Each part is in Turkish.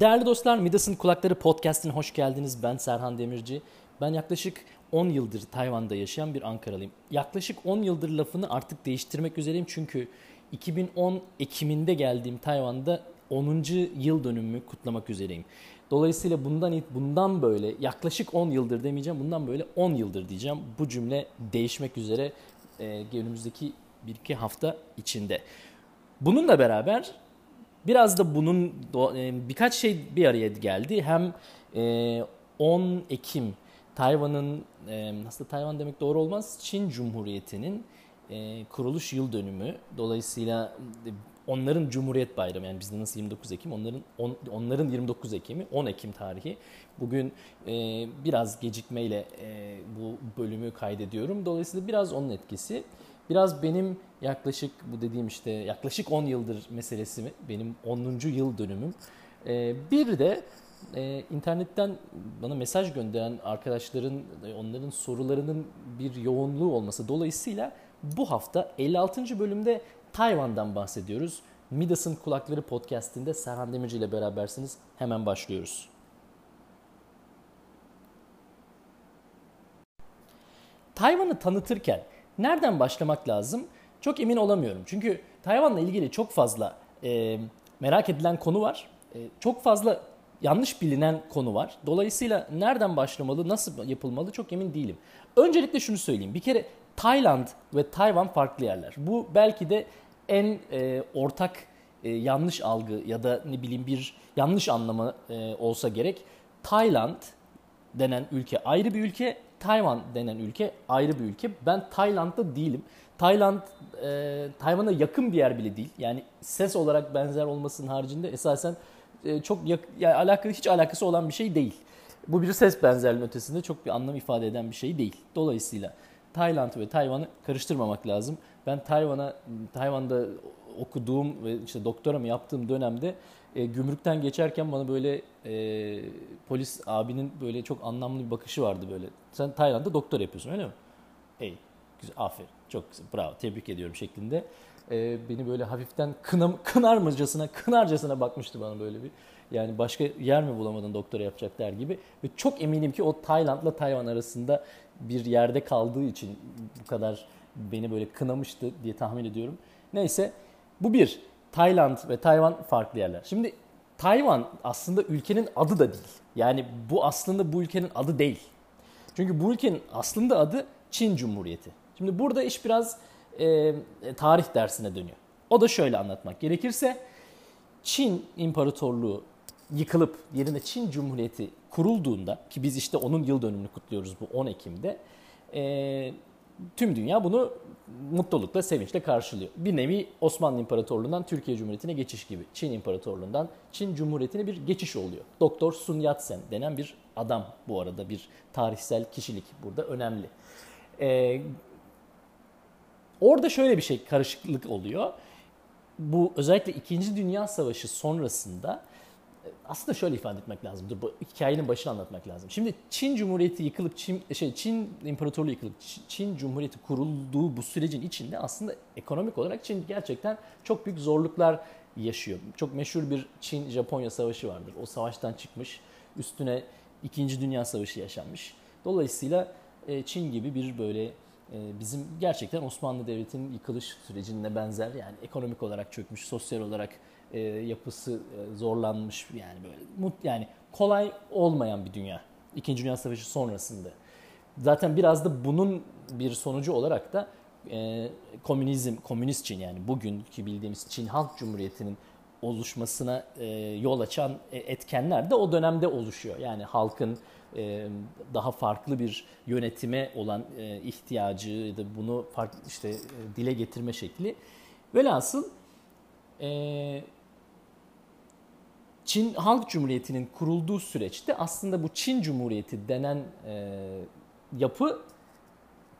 Değerli dostlar Midas'ın Kulakları Podcast'ine hoş geldiniz. Ben Serhan Demirci. Ben yaklaşık 10 yıldır Tayvan'da yaşayan bir Ankaralıyım. Yaklaşık 10 yıldır lafını artık değiştirmek üzereyim çünkü 2010 Ekim'inde geldiğim Tayvan'da 10. yıl dönümümü kutlamak üzereyim. Dolayısıyla bundan bundan böyle yaklaşık 10 yıldır demeyeceğim. Bundan böyle 10 yıldır diyeceğim. Bu cümle değişmek üzere e, önümüzdeki bir iki hafta içinde. Bununla beraber biraz da bunun e, birkaç şey bir araya geldi. Hem e, 10 Ekim Tayvan'ın e, nasıl Tayvan demek doğru olmaz Çin Cumhuriyeti'nin e, kuruluş yıl dönümü. Dolayısıyla e, onların Cumhuriyet Bayramı yani bizde nasıl 29 Ekim onların on, onların 29 Ekim'i 10 Ekim tarihi. Bugün e, biraz gecikmeyle e, bu bölümü kaydediyorum. Dolayısıyla biraz onun etkisi. Biraz benim yaklaşık bu dediğim işte yaklaşık 10 yıldır meselesi mi? Benim 10. yıl dönümüm. E, bir de e, internetten bana mesaj gönderen arkadaşların onların sorularının bir yoğunluğu olması dolayısıyla bu hafta 56. bölümde Tayvan'dan bahsediyoruz. Midas'ın Kulakları podcastinde Serhan Demirci ile berabersiniz. Hemen başlıyoruz. Tayvan'ı tanıtırken nereden başlamak lazım? Çok emin olamıyorum. Çünkü Tayvan'la ilgili çok fazla e, merak edilen konu var. E, çok fazla yanlış bilinen konu var. Dolayısıyla nereden başlamalı, nasıl yapılmalı çok emin değilim. Öncelikle şunu söyleyeyim. Bir kere Tayland ve Tayvan farklı yerler. Bu belki de en e, ortak e, yanlış algı ya da ne bileyim bir yanlış anlamı e, olsa gerek. Tayland denen ülke ayrı bir ülke, Tayvan denen ülke ayrı bir ülke. Ben Tayland'da değilim. Tayland, e, Tayvan'a yakın bir yer bile değil. Yani ses olarak benzer olmasının haricinde esasen e, çok yak, yani alakalı hiç alakası olan bir şey değil. Bu bir ses benzerliğinin ötesinde çok bir anlam ifade eden bir şey değil. Dolayısıyla Tayland ve Tayvan'ı karıştırmamak lazım. Ben Tayvan'a Tayvan'da okuduğum ve işte doktoramı yaptığım dönemde e, gümrükten geçerken bana böyle e, polis abinin böyle çok anlamlı bir bakışı vardı böyle. Sen Tayland'da doktor yapıyorsun öyle mi? Ey güzel aferin çok güzel bravo tebrik ediyorum şeklinde. E, beni böyle hafiften kınam, kınarmacasına kınarcasına bakmıştı bana böyle bir. Yani başka yer mi bulamadın doktora yapacak der gibi. Ve çok eminim ki o Tayland'la Tayvan arasında bir yerde kaldığı için bu kadar beni böyle kınamıştı diye tahmin ediyorum. Neyse bu bir. Tayland ve Tayvan farklı yerler. Şimdi Tayvan aslında ülkenin adı da değil. Yani bu aslında bu ülkenin adı değil. Çünkü bu ülkenin aslında adı Çin Cumhuriyeti. Şimdi burada iş biraz e, tarih dersine dönüyor. O da şöyle anlatmak gerekirse Çin İmparatorluğu yıkılıp yerine Çin Cumhuriyeti kurulduğunda ki biz işte onun yıl dönümünü kutluyoruz bu 10 Ekim'de e, tüm dünya bunu mutlulukla, sevinçle karşılıyor. Bir nevi Osmanlı İmparatorluğu'ndan Türkiye Cumhuriyeti'ne geçiş gibi. Çin İmparatorluğu'ndan Çin Cumhuriyeti'ne bir geçiş oluyor. Doktor Sun Yat-sen denen bir adam bu arada bir tarihsel kişilik burada önemli. Ee, orada şöyle bir şey karışıklık oluyor. Bu özellikle 2. Dünya Savaşı sonrasında aslında şöyle ifade etmek lazım. Dur, bu hikayenin başını anlatmak lazım. Şimdi Çin Cumhuriyeti yıkılıp Çin şey Çin İmparatorluğu yıkılıp Çin Cumhuriyeti kurulduğu bu sürecin içinde aslında ekonomik olarak Çin gerçekten çok büyük zorluklar yaşıyor. Çok meşhur bir Çin-Japonya savaşı vardır. O savaştan çıkmış. Üstüne 2. Dünya Savaşı yaşanmış. Dolayısıyla e, Çin gibi bir böyle e, bizim gerçekten Osmanlı Devleti'nin yıkılış sürecine benzer yani ekonomik olarak çökmüş, sosyal olarak e, yapısı e, zorlanmış yani böyle mut yani kolay olmayan bir dünya. İkinci Dünya Savaşı sonrasında. Zaten biraz da bunun bir sonucu olarak da e, komünizm, komünist Çin yani bugünkü bildiğimiz Çin Halk Cumhuriyeti'nin oluşmasına e, yol açan e, etkenler de o dönemde oluşuyor. Yani halkın e, daha farklı bir yönetime olan e, ihtiyacı ya da bunu farklı işte e, dile getirme şekli. Velhasıl e, Çin Halk Cumhuriyeti'nin kurulduğu süreçte aslında bu Çin Cumhuriyeti denen e, yapı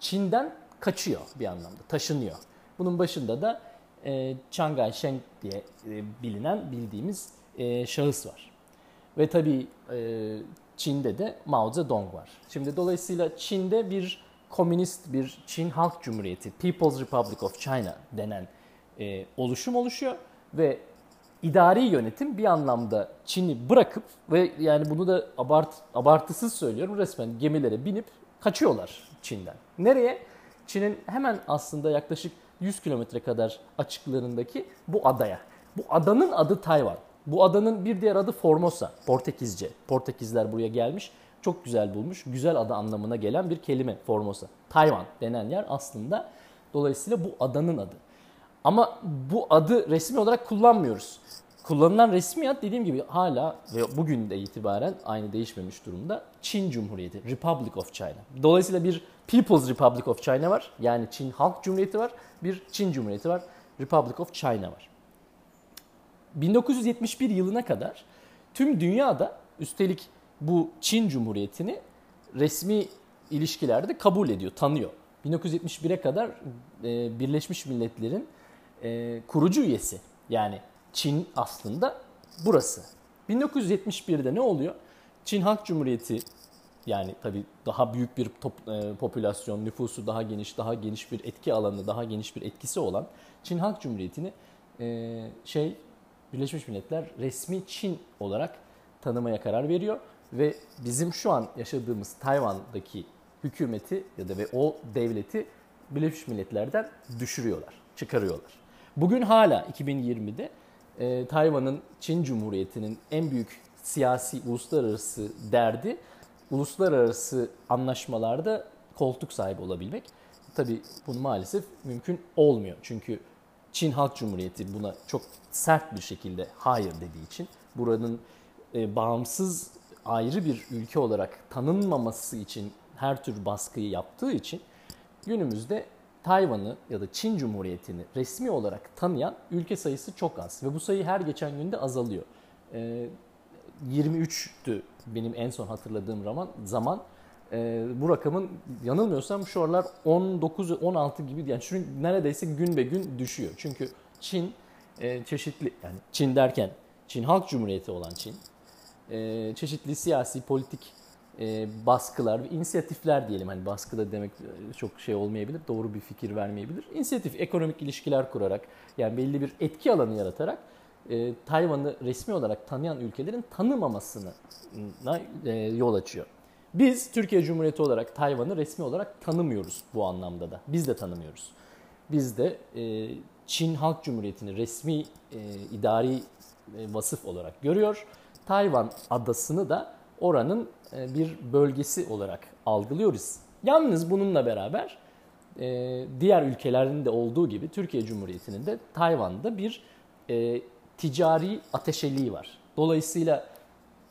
Çin'den kaçıyor bir anlamda, taşınıyor. Bunun başında da e, Chiang Kai-shek diye e, bilinen, bildiğimiz e, şahıs var. Ve tabii e, Çin'de de Mao Zedong var. Şimdi dolayısıyla Çin'de bir komünist bir Çin Halk Cumhuriyeti, People's Republic of China denen e, oluşum oluşuyor ve idari yönetim bir anlamda Çin'i bırakıp ve yani bunu da abart, abartısız söylüyorum resmen gemilere binip kaçıyorlar Çin'den. Nereye? Çin'in hemen aslında yaklaşık 100 kilometre kadar açıklarındaki bu adaya. Bu adanın adı Tayvan. Bu adanın bir diğer adı Formosa, Portekizce. Portekizler buraya gelmiş, çok güzel bulmuş. Güzel adı anlamına gelen bir kelime Formosa. Tayvan denen yer aslında dolayısıyla bu adanın adı. Ama bu adı resmi olarak kullanmıyoruz. Kullanılan resmi ad dediğim gibi hala ve bugün de itibaren aynı değişmemiş durumda Çin Cumhuriyeti, Republic of China. Dolayısıyla bir People's Republic of China var. Yani Çin Halk Cumhuriyeti var. Bir Çin Cumhuriyeti var. Republic of China var. 1971 yılına kadar tüm dünyada üstelik bu Çin Cumhuriyeti'ni resmi ilişkilerde kabul ediyor, tanıyor. 1971'e kadar e, Birleşmiş Milletler'in e, kurucu üyesi. Yani Çin aslında burası. 1971'de ne oluyor? Çin Halk Cumhuriyeti yani tabii daha büyük bir top, e, popülasyon, nüfusu daha geniş, daha geniş bir etki alanı, daha geniş bir etkisi olan Çin Halk Cumhuriyeti'ni e, şey Birleşmiş Milletler resmi Çin olarak tanımaya karar veriyor ve bizim şu an yaşadığımız Tayvan'daki hükümeti ya da ve o devleti Birleşmiş Milletler'den düşürüyorlar, çıkarıyorlar. Bugün hala 2020'de e, Tayvan'ın Çin Cumhuriyeti'nin en büyük siyasi uluslararası derdi uluslararası anlaşmalarda koltuk sahibi olabilmek. Tabii bunu maalesef mümkün olmuyor. Çünkü Çin Halk Cumhuriyeti buna çok sert bir şekilde hayır dediği için buranın e, bağımsız ayrı bir ülke olarak tanınmaması için her tür baskıyı yaptığı için günümüzde Tayvan'ı ya da Çin Cumhuriyeti'ni resmi olarak tanıyan ülke sayısı çok az ve bu sayı her geçen günde azalıyor. E, 23'tü benim en son hatırladığım zaman zaman e, bu rakamın yanılmıyorsam şu aralar 19-16 gibi yani şu neredeyse gün be gün düşüyor. Çünkü Çin e, çeşitli yani Çin derken Çin Halk Cumhuriyeti olan Çin e, çeşitli siyasi politik e, baskılar inisiyatifler diyelim hani baskı da demek çok şey olmayabilir doğru bir fikir vermeyebilir. İnisiyatif ekonomik ilişkiler kurarak yani belli bir etki alanı yaratarak e, Tayvan'ı resmi olarak tanıyan ülkelerin tanımamasına e, yol açıyor. Biz Türkiye Cumhuriyeti olarak Tayvan'ı resmi olarak tanımıyoruz bu anlamda da. Biz de tanımıyoruz. Biz de e, Çin Halk Cumhuriyeti'ni resmi e, idari e, vasıf olarak görüyor. Tayvan adasını da oranın bir bölgesi olarak algılıyoruz. Yalnız bununla beraber e, diğer ülkelerin de olduğu gibi Türkiye Cumhuriyeti'nin de Tayvan'da bir e, ticari ateşeliği var. Dolayısıyla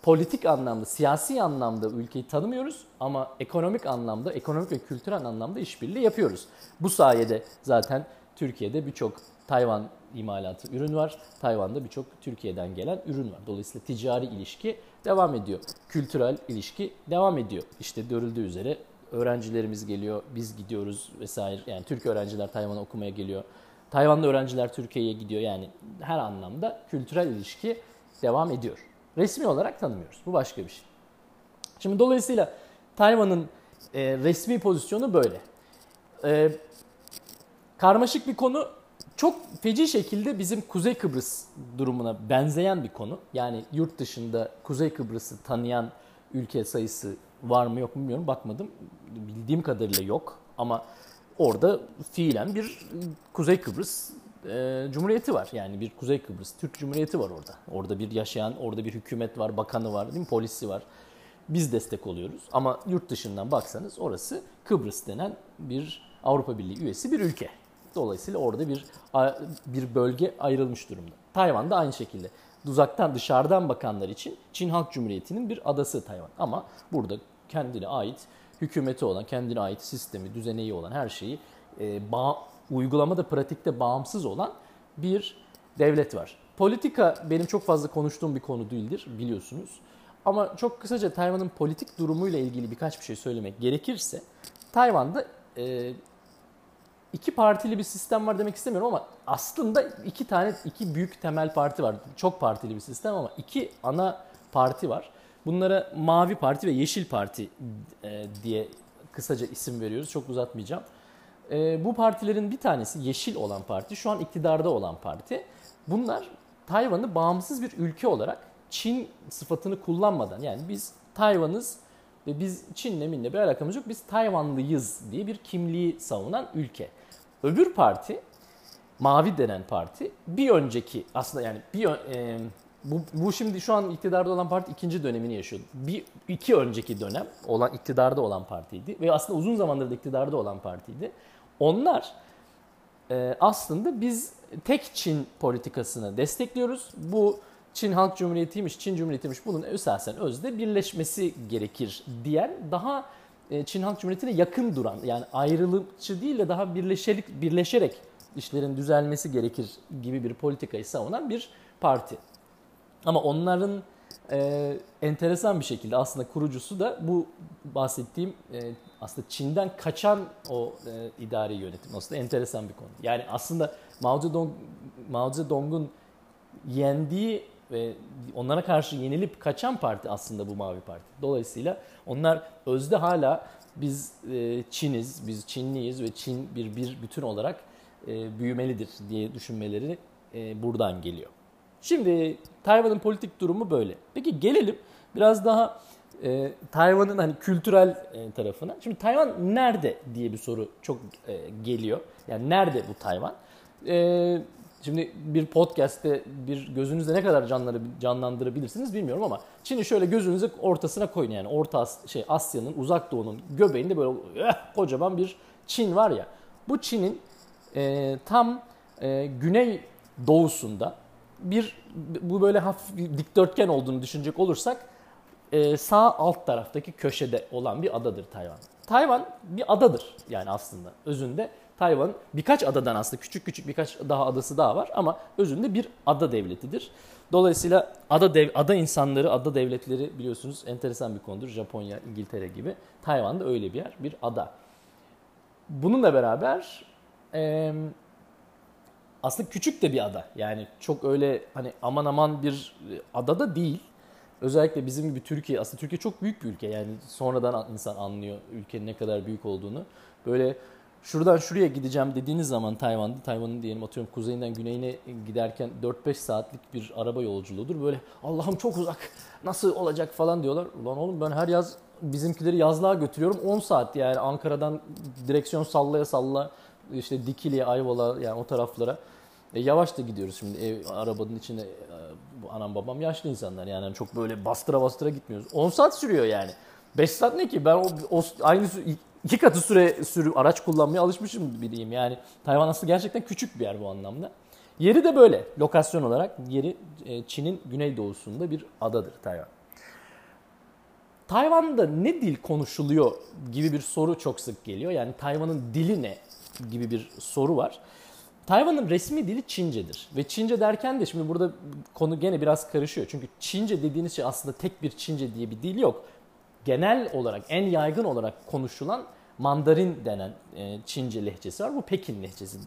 politik anlamda, siyasi anlamda ülkeyi tanımıyoruz ama ekonomik anlamda, ekonomik ve kültürel anlamda işbirliği yapıyoruz. Bu sayede zaten Türkiye'de birçok Tayvan imalatı ürün var. Tayvan'da birçok Türkiye'den gelen ürün var. Dolayısıyla ticari ilişki devam ediyor. Kültürel ilişki devam ediyor. İşte görüldüğü üzere öğrencilerimiz geliyor, biz gidiyoruz vesaire. Yani Türk öğrenciler Tayvan'a okumaya geliyor. Tayvanlı öğrenciler Türkiye'ye gidiyor. Yani her anlamda kültürel ilişki devam ediyor. Resmi olarak tanımıyoruz. Bu başka bir şey. Şimdi dolayısıyla Tayvan'ın e, resmi pozisyonu böyle. E, karmaşık bir konu. Çok feci şekilde bizim Kuzey Kıbrıs durumuna benzeyen bir konu. Yani yurt dışında Kuzey Kıbrıs'ı tanıyan ülke sayısı var mı yok mu bilmiyorum. Bakmadım. Bildiğim kadarıyla yok. Ama orada fiilen bir Kuzey Kıbrıs e, Cumhuriyeti var. Yani bir Kuzey Kıbrıs Türk Cumhuriyeti var orada. Orada bir yaşayan, orada bir hükümet var, bakanı var, değil mi? Polisi var. Biz destek oluyoruz. Ama yurt dışından baksanız orası Kıbrıs denen bir Avrupa Birliği üyesi bir ülke. Dolayısıyla orada bir bir bölge ayrılmış durumda. Tayvan da aynı şekilde. Uzaktan dışarıdan bakanlar için Çin Halk Cumhuriyeti'nin bir adası Tayvan. Ama burada kendine ait hükümeti olan, kendine ait sistemi, düzeneği olan her şeyi e, bağ, uygulamada, pratikte bağımsız olan bir devlet var. Politika benim çok fazla konuştuğum bir konu değildir biliyorsunuz. Ama çok kısaca Tayvan'ın politik durumuyla ilgili birkaç bir şey söylemek gerekirse Tayvan'da e, iki partili bir sistem var demek istemiyorum ama aslında iki tane iki büyük temel parti var. Çok partili bir sistem ama iki ana parti var. Bunlara Mavi Parti ve Yeşil Parti e, diye kısaca isim veriyoruz. Çok uzatmayacağım. E, bu partilerin bir tanesi Yeşil olan parti, şu an iktidarda olan parti. Bunlar Tayvan'ı bağımsız bir ülke olarak Çin sıfatını kullanmadan yani biz Tayvan'ız ve biz Çin'le minle bir alakamız yok biz Tayvanlıyız diye bir kimliği savunan ülke. Öbür parti Mavi denen parti bir önceki aslında yani bir e, bu, bu şimdi şu an iktidarda olan parti ikinci dönemini yaşıyor. Bir iki önceki dönem olan iktidarda olan partiydi ve aslında uzun zamandır da iktidarda olan partiydi. Onlar e, aslında biz tek Çin politikasını destekliyoruz. Bu Çin Halk Cumhuriyeti'ymiş, Çin Cumhuriyeti'ymiş bunun esasen özde birleşmesi gerekir diyen daha e, Çin Halk Cumhuriyeti'ne yakın duran yani ayrılıkçı değil de daha birleşerek, birleşerek işlerin düzelmesi gerekir gibi bir politikayı savunan bir parti. Ama onların e, enteresan bir şekilde aslında kurucusu da bu bahsettiğim e, aslında Çin'den kaçan o e, idari yönetim. Aslında enteresan bir konu. Yani aslında Mao Zedong, Mao Zedong'un yendiği ve onlara karşı yenilip kaçan parti aslında bu Mavi Parti. Dolayısıyla onlar özde hala biz e, Çiniz, biz Çinliyiz ve Çin bir bir bütün olarak e, büyümelidir diye düşünmeleri e, buradan geliyor. Şimdi Tayvan'ın politik durumu böyle. Peki gelelim biraz daha e, Tayvan'ın hani kültürel e, tarafına. Şimdi Tayvan nerede diye bir soru çok e, geliyor. Yani nerede bu Tayvan? E, şimdi bir podcast'te bir gözünüzde ne kadar canları canlandırabilirsiniz bilmiyorum ama Çin'i şöyle gözünüzü ortasına koyun yani Orta As şey Asya'nın, Uzak Doğu'nun göbeğinde böyle eh, kocaman bir Çin var ya. Bu Çin'in e, tam e, güney doğusunda bir bu böyle hafif bir dikdörtgen olduğunu düşünecek olursak e, sağ alt taraftaki köşede olan bir adadır Tayvan. Tayvan bir adadır yani aslında özünde. Tayvan birkaç adadan aslında küçük küçük birkaç daha adası daha var ama özünde bir ada devletidir. Dolayısıyla ada dev, ada insanları, ada devletleri biliyorsunuz enteresan bir konudur. Japonya, İngiltere gibi. Tayvan da öyle bir yer, bir ada. Bununla beraber e, aslında küçük de bir ada. Yani çok öyle hani aman aman bir ada da değil. Özellikle bizim gibi Türkiye, aslında Türkiye çok büyük bir ülke. Yani sonradan insan anlıyor ülkenin ne kadar büyük olduğunu. Böyle şuradan şuraya gideceğim dediğiniz zaman Tayvan'da, Tayvan'ın diyelim atıyorum kuzeyinden güneyine giderken 4-5 saatlik bir araba yolculuğudur. Böyle Allah'ım çok uzak nasıl olacak falan diyorlar. Ulan oğlum ben her yaz bizimkileri yazlığa götürüyorum 10 saat yani Ankara'dan direksiyon sallaya salla işte Dikili, Ayvalı yani o taraflara. E, yavaş da gidiyoruz şimdi ev arabanın içine. E, anam babam yaşlı insanlar yani çok böyle bastıra bastıra gitmiyoruz. 10 saat sürüyor yani. 5 saat ne ki? Ben o, o aynı iki katı süre sürü araç kullanmaya alışmışım biriyim. Yani Tayvan aslında gerçekten küçük bir yer bu anlamda. Yeri de böyle. Lokasyon olarak yeri e, Çin'in güneydoğusunda bir adadır Tayvan. Tayvan'da ne dil konuşuluyor gibi bir soru çok sık geliyor. Yani Tayvan'ın dili ne gibi bir soru var. Tayvan'ın resmi dili Çincedir. Ve Çince derken de şimdi burada konu gene biraz karışıyor. Çünkü Çince dediğiniz şey aslında tek bir Çince diye bir dil yok. Genel olarak en yaygın olarak konuşulan Mandarin denen e, Çince lehçesi var. Bu Pekin lehçesi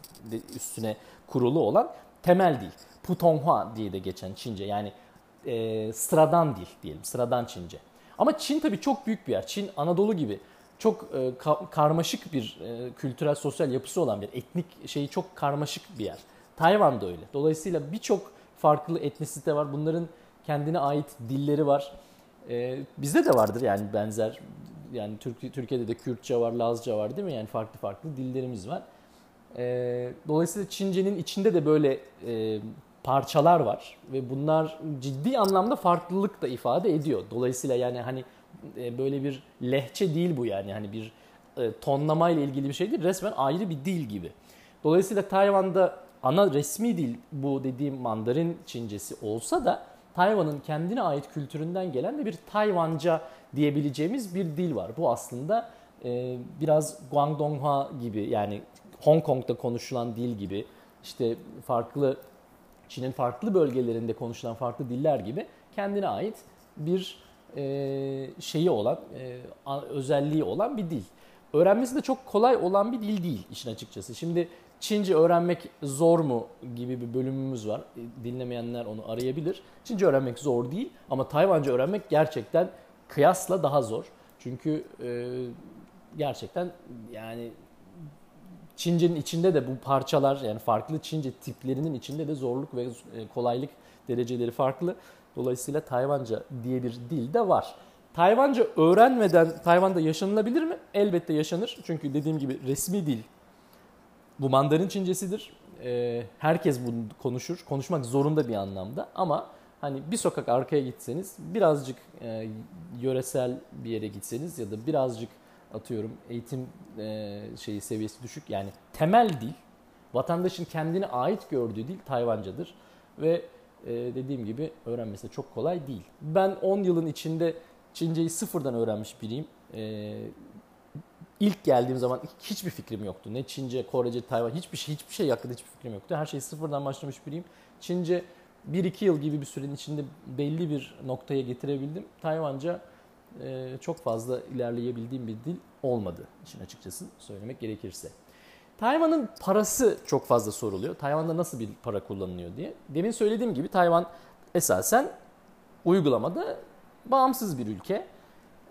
üstüne kurulu olan temel dil. Putonghua diye de geçen Çince yani e, sıradan dil diyelim sıradan Çince. Ama Çin tabii çok büyük bir yer. Çin Anadolu gibi çok e, ka- karmaşık bir e, kültürel sosyal yapısı olan bir etnik şeyi çok karmaşık bir yer. Tayvan da öyle. Dolayısıyla birçok farklı etnisite var. Bunların kendine ait dilleri var. E, bizde de vardır yani benzer. Yani Türk, Türkiye'de de Kürtçe var, Lazca var değil mi? Yani farklı farklı dillerimiz var. E, dolayısıyla Çince'nin içinde de böyle e, parçalar var ve bunlar ciddi anlamda farklılık da ifade ediyor. Dolayısıyla yani hani e, böyle bir lehçe değil bu yani. Hani bir e, tonlama ile ilgili bir şey değil. Resmen ayrı bir dil gibi. Dolayısıyla Tayvan'da ana resmi dil bu dediğim Mandarin Çincesi olsa da Tayvan'ın kendine ait kültüründen gelen de bir Tayvanca diyebileceğimiz bir dil var. Bu aslında e, biraz Guangdonghua gibi yani Hong Kong'da konuşulan dil gibi işte farklı Çin'in farklı bölgelerinde konuşulan farklı diller gibi kendine ait bir e, şeyi olan, e, özelliği olan bir dil. Öğrenmesi de çok kolay olan bir dil değil işin açıkçası. Şimdi Çince öğrenmek zor mu gibi bir bölümümüz var. E, dinlemeyenler onu arayabilir. Çince öğrenmek zor değil ama Tayvanca öğrenmek gerçekten kıyasla daha zor. Çünkü e, gerçekten yani Çince'nin içinde de bu parçalar yani farklı Çince tiplerinin içinde de zorluk ve kolaylık dereceleri farklı. Dolayısıyla Tayvanca diye bir dil de var. Tayvanca öğrenmeden Tayvan'da yaşanılabilir mi? Elbette yaşanır. Çünkü dediğim gibi resmi dil bu Mandarin Çincesidir. Ee, herkes bunu konuşur. Konuşmak zorunda bir anlamda. Ama hani bir sokak arkaya gitseniz birazcık e, yöresel bir yere gitseniz ya da birazcık atıyorum eğitim e, şeyi seviyesi düşük yani temel dil vatandaşın kendine ait gördüğü dil Tayvancadır ve e, dediğim gibi öğrenmesi de çok kolay değil. Ben 10 yılın içinde Çinceyi sıfırdan öğrenmiş biriyim. İlk geldiğim zaman hiçbir fikrim yoktu. Ne Çince, Korece, Tayvan hiçbir şey hiçbir şey hakkında hiçbir fikrim yoktu. Her şeyi sıfırdan başlamış biriyim. Çince 1-2 yıl gibi bir sürenin içinde belli bir noktaya getirebildim. Tayvanca e, çok fazla ilerleyebildiğim bir dil olmadı için açıkçası söylemek gerekirse. Tayvan'ın parası çok fazla soruluyor. Tayvan'da nasıl bir para kullanılıyor diye. Demin söylediğim gibi Tayvan esasen uygulamada bağımsız bir ülke.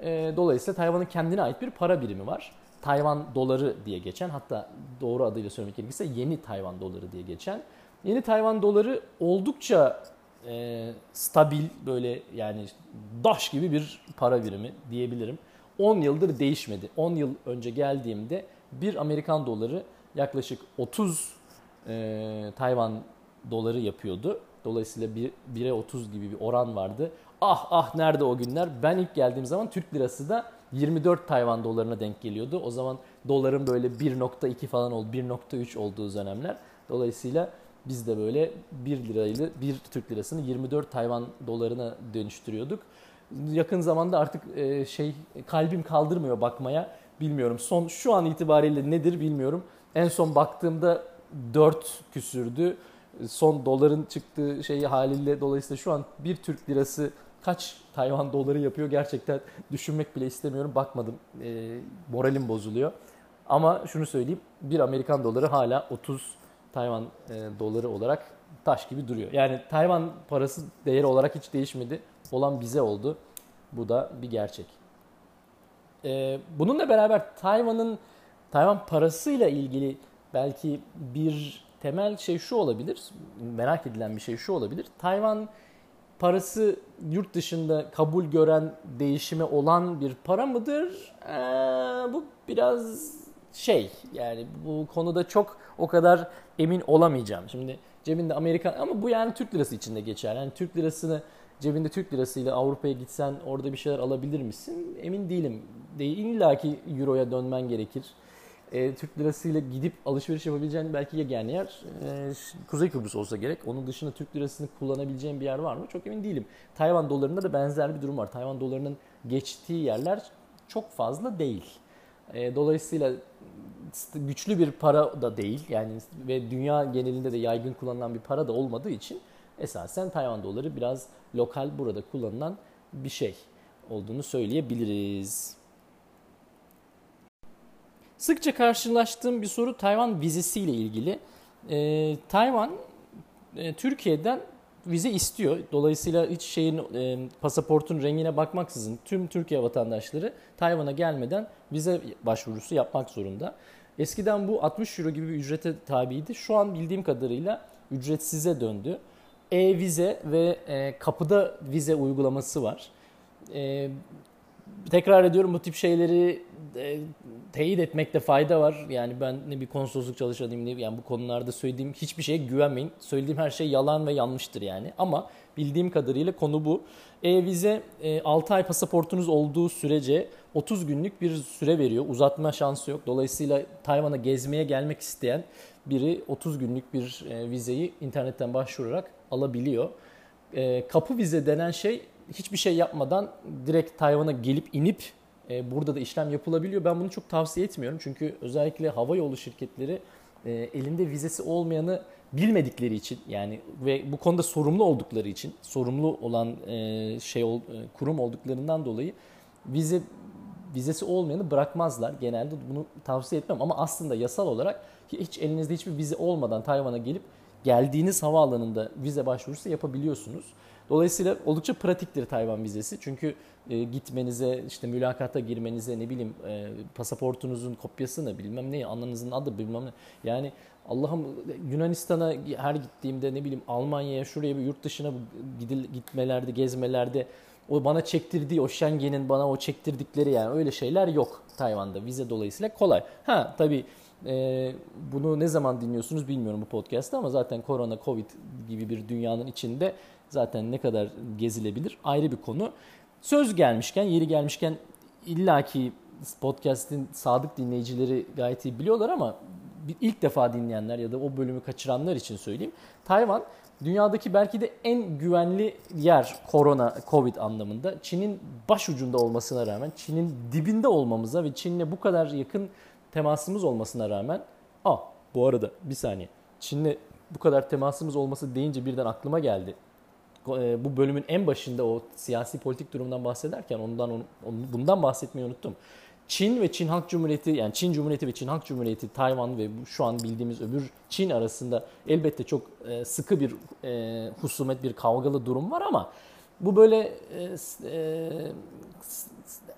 E, dolayısıyla Tayvan'ın kendine ait bir para birimi var. Tayvan doları diye geçen hatta doğru adıyla söylemek gerekirse yeni Tayvan doları diye geçen. Yeni Tayvan doları oldukça e, stabil böyle yani daş gibi bir para birimi diyebilirim. 10 yıldır değişmedi. 10 yıl önce geldiğimde bir Amerikan doları yaklaşık 30 e, Tayvan doları yapıyordu. Dolayısıyla 1'e 30 gibi bir oran vardı. Ah ah nerede o günler? Ben ilk geldiğim zaman Türk lirası da 24 Tayvan dolarına denk geliyordu. O zaman doların böyle 1.2 falan oldu, 1.3 olduğu dönemler. Dolayısıyla biz de böyle 1 lirayla 1 Türk lirasını 24 Tayvan dolarına dönüştürüyorduk. Yakın zamanda artık e, şey kalbim kaldırmıyor bakmaya. Bilmiyorum. Son şu an itibariyle nedir bilmiyorum. En son baktığımda 4 küsürdü. Son doların çıktığı şey haliyle dolayısıyla şu an bir Türk lirası kaç Tayvan doları yapıyor gerçekten düşünmek bile istemiyorum. Bakmadım. E, moralim bozuluyor. Ama şunu söyleyeyim. Bir Amerikan doları hala 30 Tayvan e, doları olarak taş gibi duruyor. Yani Tayvan parası değeri olarak hiç değişmedi. Olan bize oldu. Bu da bir gerçek. E, bununla beraber Tayvan'ın Tayvan parasıyla ilgili belki bir temel şey şu olabilir. Merak edilen bir şey şu olabilir. Tayvan parası yurt dışında kabul gören değişime olan bir para mıdır? Ee, bu biraz şey yani bu konuda çok o kadar emin olamayacağım. Şimdi cebinde Amerikan ama bu yani Türk lirası içinde geçer. Yani Türk lirasını cebinde Türk lirasıyla Avrupa'ya gitsen orada bir şeyler alabilir misin? Emin değilim. Değil, İlla ki Euro'ya dönmen gerekir. E, Türk lirasıyla gidip alışveriş yapabileceğin belki yegane yer e, Kuzey Kıbrıs olsa gerek. Onun dışında Türk lirasını kullanabileceğin bir yer var mı? Çok emin değilim. Tayvan dolarında da benzer bir durum var. Tayvan dolarının geçtiği yerler çok fazla değil. E, dolayısıyla güçlü bir para da değil yani ve dünya genelinde de yaygın kullanılan bir para da olmadığı için esasen Tayvan doları biraz lokal burada kullanılan bir şey olduğunu söyleyebiliriz. Sıkça karşılaştığım bir soru Tayvan vizesiyle ilgili. Ee, Tayvan e, Türkiye'den vize istiyor. Dolayısıyla hiç şeyin e, pasaportun rengine bakmaksızın tüm Türkiye vatandaşları Tayvan'a gelmeden vize başvurusu yapmak zorunda. Eskiden bu 60 euro gibi bir ücrete tabiydi. Şu an bildiğim kadarıyla ücretsize döndü. E-vize ve e, kapıda vize uygulaması var. E, tekrar ediyorum bu tip şeyleri e, teyit etmekte fayda var. Yani ben ne bir konsolosluk çalışanıyım ne yani bu konularda söylediğim hiçbir şeye güvenmeyin. Söylediğim her şey yalan ve yanlıştır yani. Ama bildiğim kadarıyla konu bu. E-vize e, 6 ay pasaportunuz olduğu sürece 30 günlük bir süre veriyor. Uzatma şansı yok. Dolayısıyla Tayvan'a gezmeye gelmek isteyen biri 30 günlük bir e, vizeyi internetten başvurarak alabiliyor. E, kapı vize denen şey hiçbir şey yapmadan direkt Tayvan'a gelip inip e, burada da işlem yapılabiliyor. Ben bunu çok tavsiye etmiyorum. Çünkü özellikle hava yolu şirketleri e, elinde vizesi olmayanı bilmedikleri için yani ve bu konuda sorumlu oldukları için sorumlu olan e, şey ol, e, kurum olduklarından dolayı vize vizesi olmayanı bırakmazlar. Genelde bunu tavsiye etmem ama aslında yasal olarak hiç elinizde hiçbir vize olmadan Tayvan'a gelip geldiğiniz havaalanında vize başvurusu yapabiliyorsunuz. Dolayısıyla oldukça pratiktir Tayvan vizesi. Çünkü e, gitmenize, işte mülakata girmenize ne bileyim e, pasaportunuzun kopyasını bilmem ne, ananızın adı bilmem ne. Yani Allah'ım Yunanistan'a her gittiğimde ne bileyim Almanya'ya şuraya bir yurt dışına gidil, gitmelerde, gezmelerde o bana çektirdiği o Schengen'in bana o çektirdikleri yani öyle şeyler yok Tayvan'da vize dolayısıyla kolay. Ha tabii e, bunu ne zaman dinliyorsunuz bilmiyorum bu podcast'ta ama zaten korona, covid gibi bir dünyanın içinde zaten ne kadar gezilebilir ayrı bir konu. Söz gelmişken, yeri gelmişken illaki podcast'in sadık dinleyicileri gayet iyi biliyorlar ama ilk defa dinleyenler ya da o bölümü kaçıranlar için söyleyeyim. Tayvan dünyadaki belki de en güvenli yer korona, covid anlamında. Çin'in baş ucunda olmasına rağmen, Çin'in dibinde olmamıza ve Çin'le bu kadar yakın temasımız olmasına rağmen... Aa bu arada bir saniye. Çin'le bu kadar temasımız olması deyince birden aklıma geldi. E, bu bölümün en başında o siyasi politik durumdan bahsederken ondan onu, bundan bahsetmeyi unuttum. Çin ve Çin Halk Cumhuriyeti yani Çin Cumhuriyeti ve Çin Halk Cumhuriyeti, Tayvan ve şu an bildiğimiz öbür Çin arasında elbette çok e, sıkı bir e, husumet, bir kavgalı durum var ama bu böyle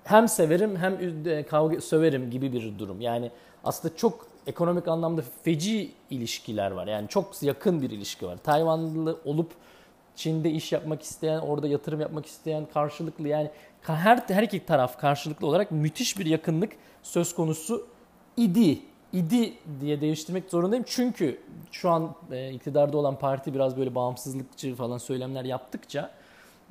hem severim hem kavga söverim gibi bir durum. Yani aslında çok ekonomik anlamda feci ilişkiler var. Yani çok yakın bir ilişki var. Tayvanlı olup Çin'de iş yapmak isteyen, orada yatırım yapmak isteyen karşılıklı yani her her iki taraf karşılıklı olarak müthiş bir yakınlık söz konusu idi. İdi diye değiştirmek zorundayım. Çünkü şu an e, iktidarda olan parti biraz böyle bağımsızlıkçı falan söylemler yaptıkça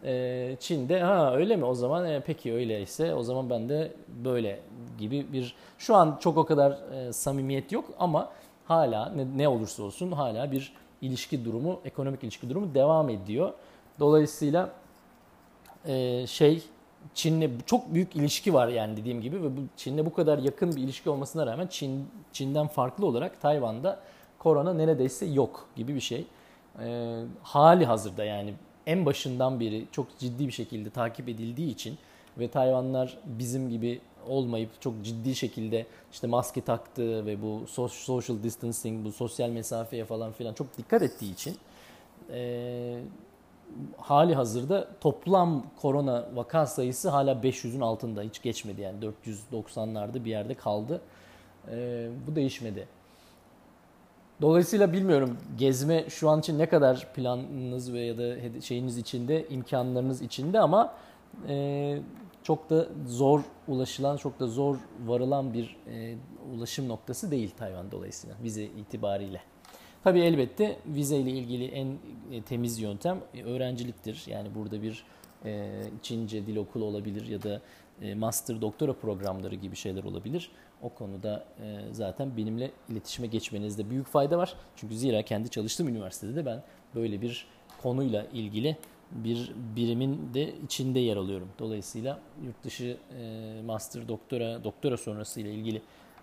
e, Çin'de ha öyle mi o zaman e, peki öyleyse o zaman ben de böyle gibi bir şu an çok o kadar e, samimiyet yok ama hala ne, ne olursa olsun hala bir ilişki durumu, ekonomik ilişki durumu devam ediyor. Dolayısıyla e, şey Çin'le çok büyük ilişki var yani dediğim gibi ve bu Çin'le bu kadar yakın bir ilişki olmasına rağmen Çin Çin'den farklı olarak Tayvan'da korona neredeyse yok gibi bir şey. E, hali hazırda yani en başından beri çok ciddi bir şekilde takip edildiği için ve Tayvanlar bizim gibi olmayıp çok ciddi şekilde işte maske taktığı ve bu social distancing, bu sosyal mesafeye falan filan çok dikkat ettiği için e, hali hazırda toplam korona vaka sayısı hala 500'ün altında hiç geçmedi yani 490'larda bir yerde kaldı. E, bu değişmedi. Dolayısıyla bilmiyorum gezme şu an için ne kadar planınız ve ya da şeyiniz içinde, imkanlarınız içinde ama e, çok da zor ulaşılan, çok da zor varılan bir e, ulaşım noktası değil Tayvan dolayısıyla vize itibariyle. Tabii elbette vize ile ilgili en e, temiz yöntem e, öğrenciliktir. Yani burada bir e, Çince dil okulu olabilir ya da e, master doktora programları gibi şeyler olabilir. O konuda e, zaten benimle iletişime geçmenizde büyük fayda var. Çünkü zira kendi çalıştığım üniversitede de ben böyle bir konuyla ilgili bir birimin de içinde yer alıyorum. Dolayısıyla yurt dışı e, master, doktora, doktora sonrası ile ilgili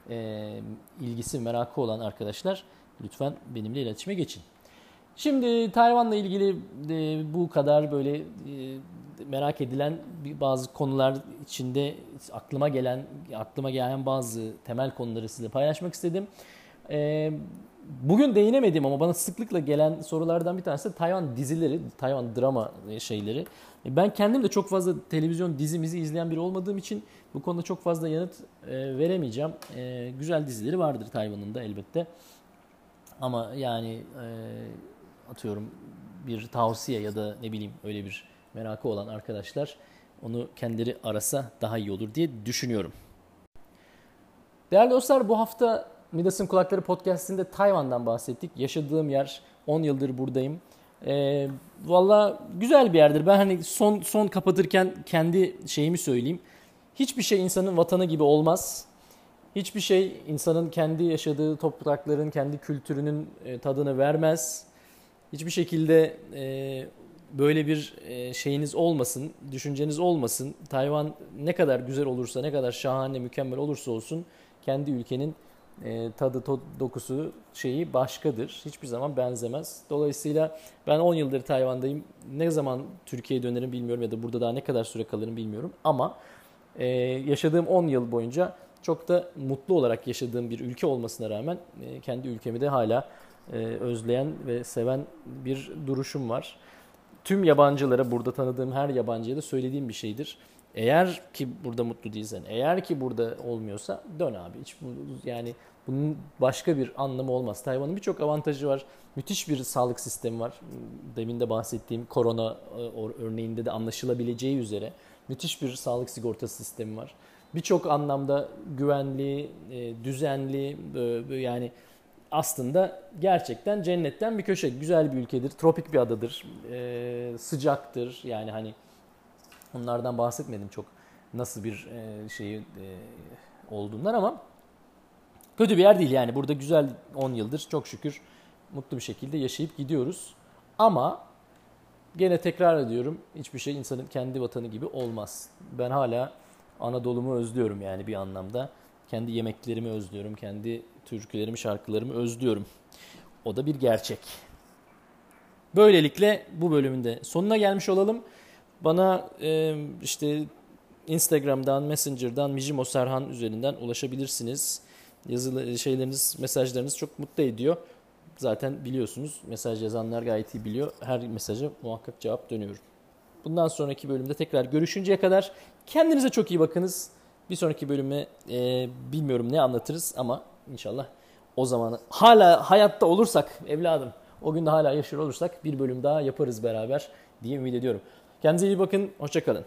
e, ilgisi, merakı olan arkadaşlar lütfen benimle iletişime geçin. Şimdi Tayvan'la ilgili e, bu kadar böyle e, merak edilen bazı konular içinde aklıma gelen aklıma gelen bazı temel konuları size paylaşmak istedim. E, bugün değinemedim ama bana sıklıkla gelen sorulardan bir tanesi Tayvan dizileri, Tayvan drama şeyleri. Ben kendim de çok fazla televizyon dizimizi izleyen biri olmadığım için bu konuda çok fazla yanıt e, veremeyeceğim. E, güzel dizileri vardır Tayvan'ın da elbette. Ama yani e, atıyorum bir tavsiye ya da ne bileyim öyle bir merakı olan arkadaşlar onu kendileri arasa daha iyi olur diye düşünüyorum. Değerli dostlar bu hafta Midas'ın Kulakları Podcast'inde Tayvan'dan bahsettik. Yaşadığım yer 10 yıldır buradayım. E, Valla güzel bir yerdir. Ben hani son son kapatırken kendi şeyimi söyleyeyim. Hiçbir şey insanın vatanı gibi olmaz. Hiçbir şey insanın kendi yaşadığı toprakların, kendi kültürünün e, tadını vermez. Hiçbir şekilde e, böyle bir e, şeyiniz olmasın, düşünceniz olmasın. Tayvan ne kadar güzel olursa, ne kadar şahane, mükemmel olursa olsun kendi ülkenin e, tadı, to, dokusu şeyi başkadır. Hiçbir zaman benzemez. Dolayısıyla ben 10 yıldır Tayvan'dayım. Ne zaman Türkiye'ye dönerim bilmiyorum ya da burada daha ne kadar süre kalırım bilmiyorum. Ama e, yaşadığım 10 yıl boyunca çok da mutlu olarak yaşadığım bir ülke olmasına rağmen e, kendi ülkemi de hala e, özleyen ve seven bir duruşum var. Tüm yabancılara, burada tanıdığım her yabancıya da söylediğim bir şeydir eğer ki burada mutlu değilsen, eğer ki burada olmuyorsa dön abi. Hiç yani Bunun başka bir anlamı olmaz. Tayvan'ın birçok avantajı var. Müthiş bir sağlık sistemi var. Demin de bahsettiğim korona e, örneğinde de anlaşılabileceği üzere müthiş bir sağlık sigortası sistemi var. Birçok anlamda güvenli, e, düzenli e, yani aslında gerçekten cennetten bir köşe. Güzel bir ülkedir, tropik bir adadır, sıcaktır. Yani hani onlardan bahsetmedim çok nasıl bir şeyi olduğundan ama kötü bir yer değil yani. Burada güzel 10 yıldır çok şükür mutlu bir şekilde yaşayıp gidiyoruz. Ama gene tekrar ediyorum hiçbir şey insanın kendi vatanı gibi olmaz. Ben hala Anadolu'mu özlüyorum yani bir anlamda. Kendi yemeklerimi özlüyorum, kendi türkülerimi, şarkılarımı özlüyorum. O da bir gerçek. Böylelikle bu bölümünde sonuna gelmiş olalım. Bana e, işte Instagram'dan, Messenger'dan Mijimo Serhan üzerinden ulaşabilirsiniz. Yazılı şeyleriniz, mesajlarınız çok mutlu ediyor. Zaten biliyorsunuz mesaj yazanlar gayet iyi biliyor. Her mesaja muhakkak cevap dönüyorum. Bundan sonraki bölümde tekrar görüşünceye kadar kendinize çok iyi bakınız. Bir sonraki bölüme e, bilmiyorum ne anlatırız ama inşallah o zaman hala hayatta olursak evladım o gün de hala yaşıyor olursak bir bölüm daha yaparız beraber diye ümit ediyorum. Kendinize iyi bakın. Hoşçakalın.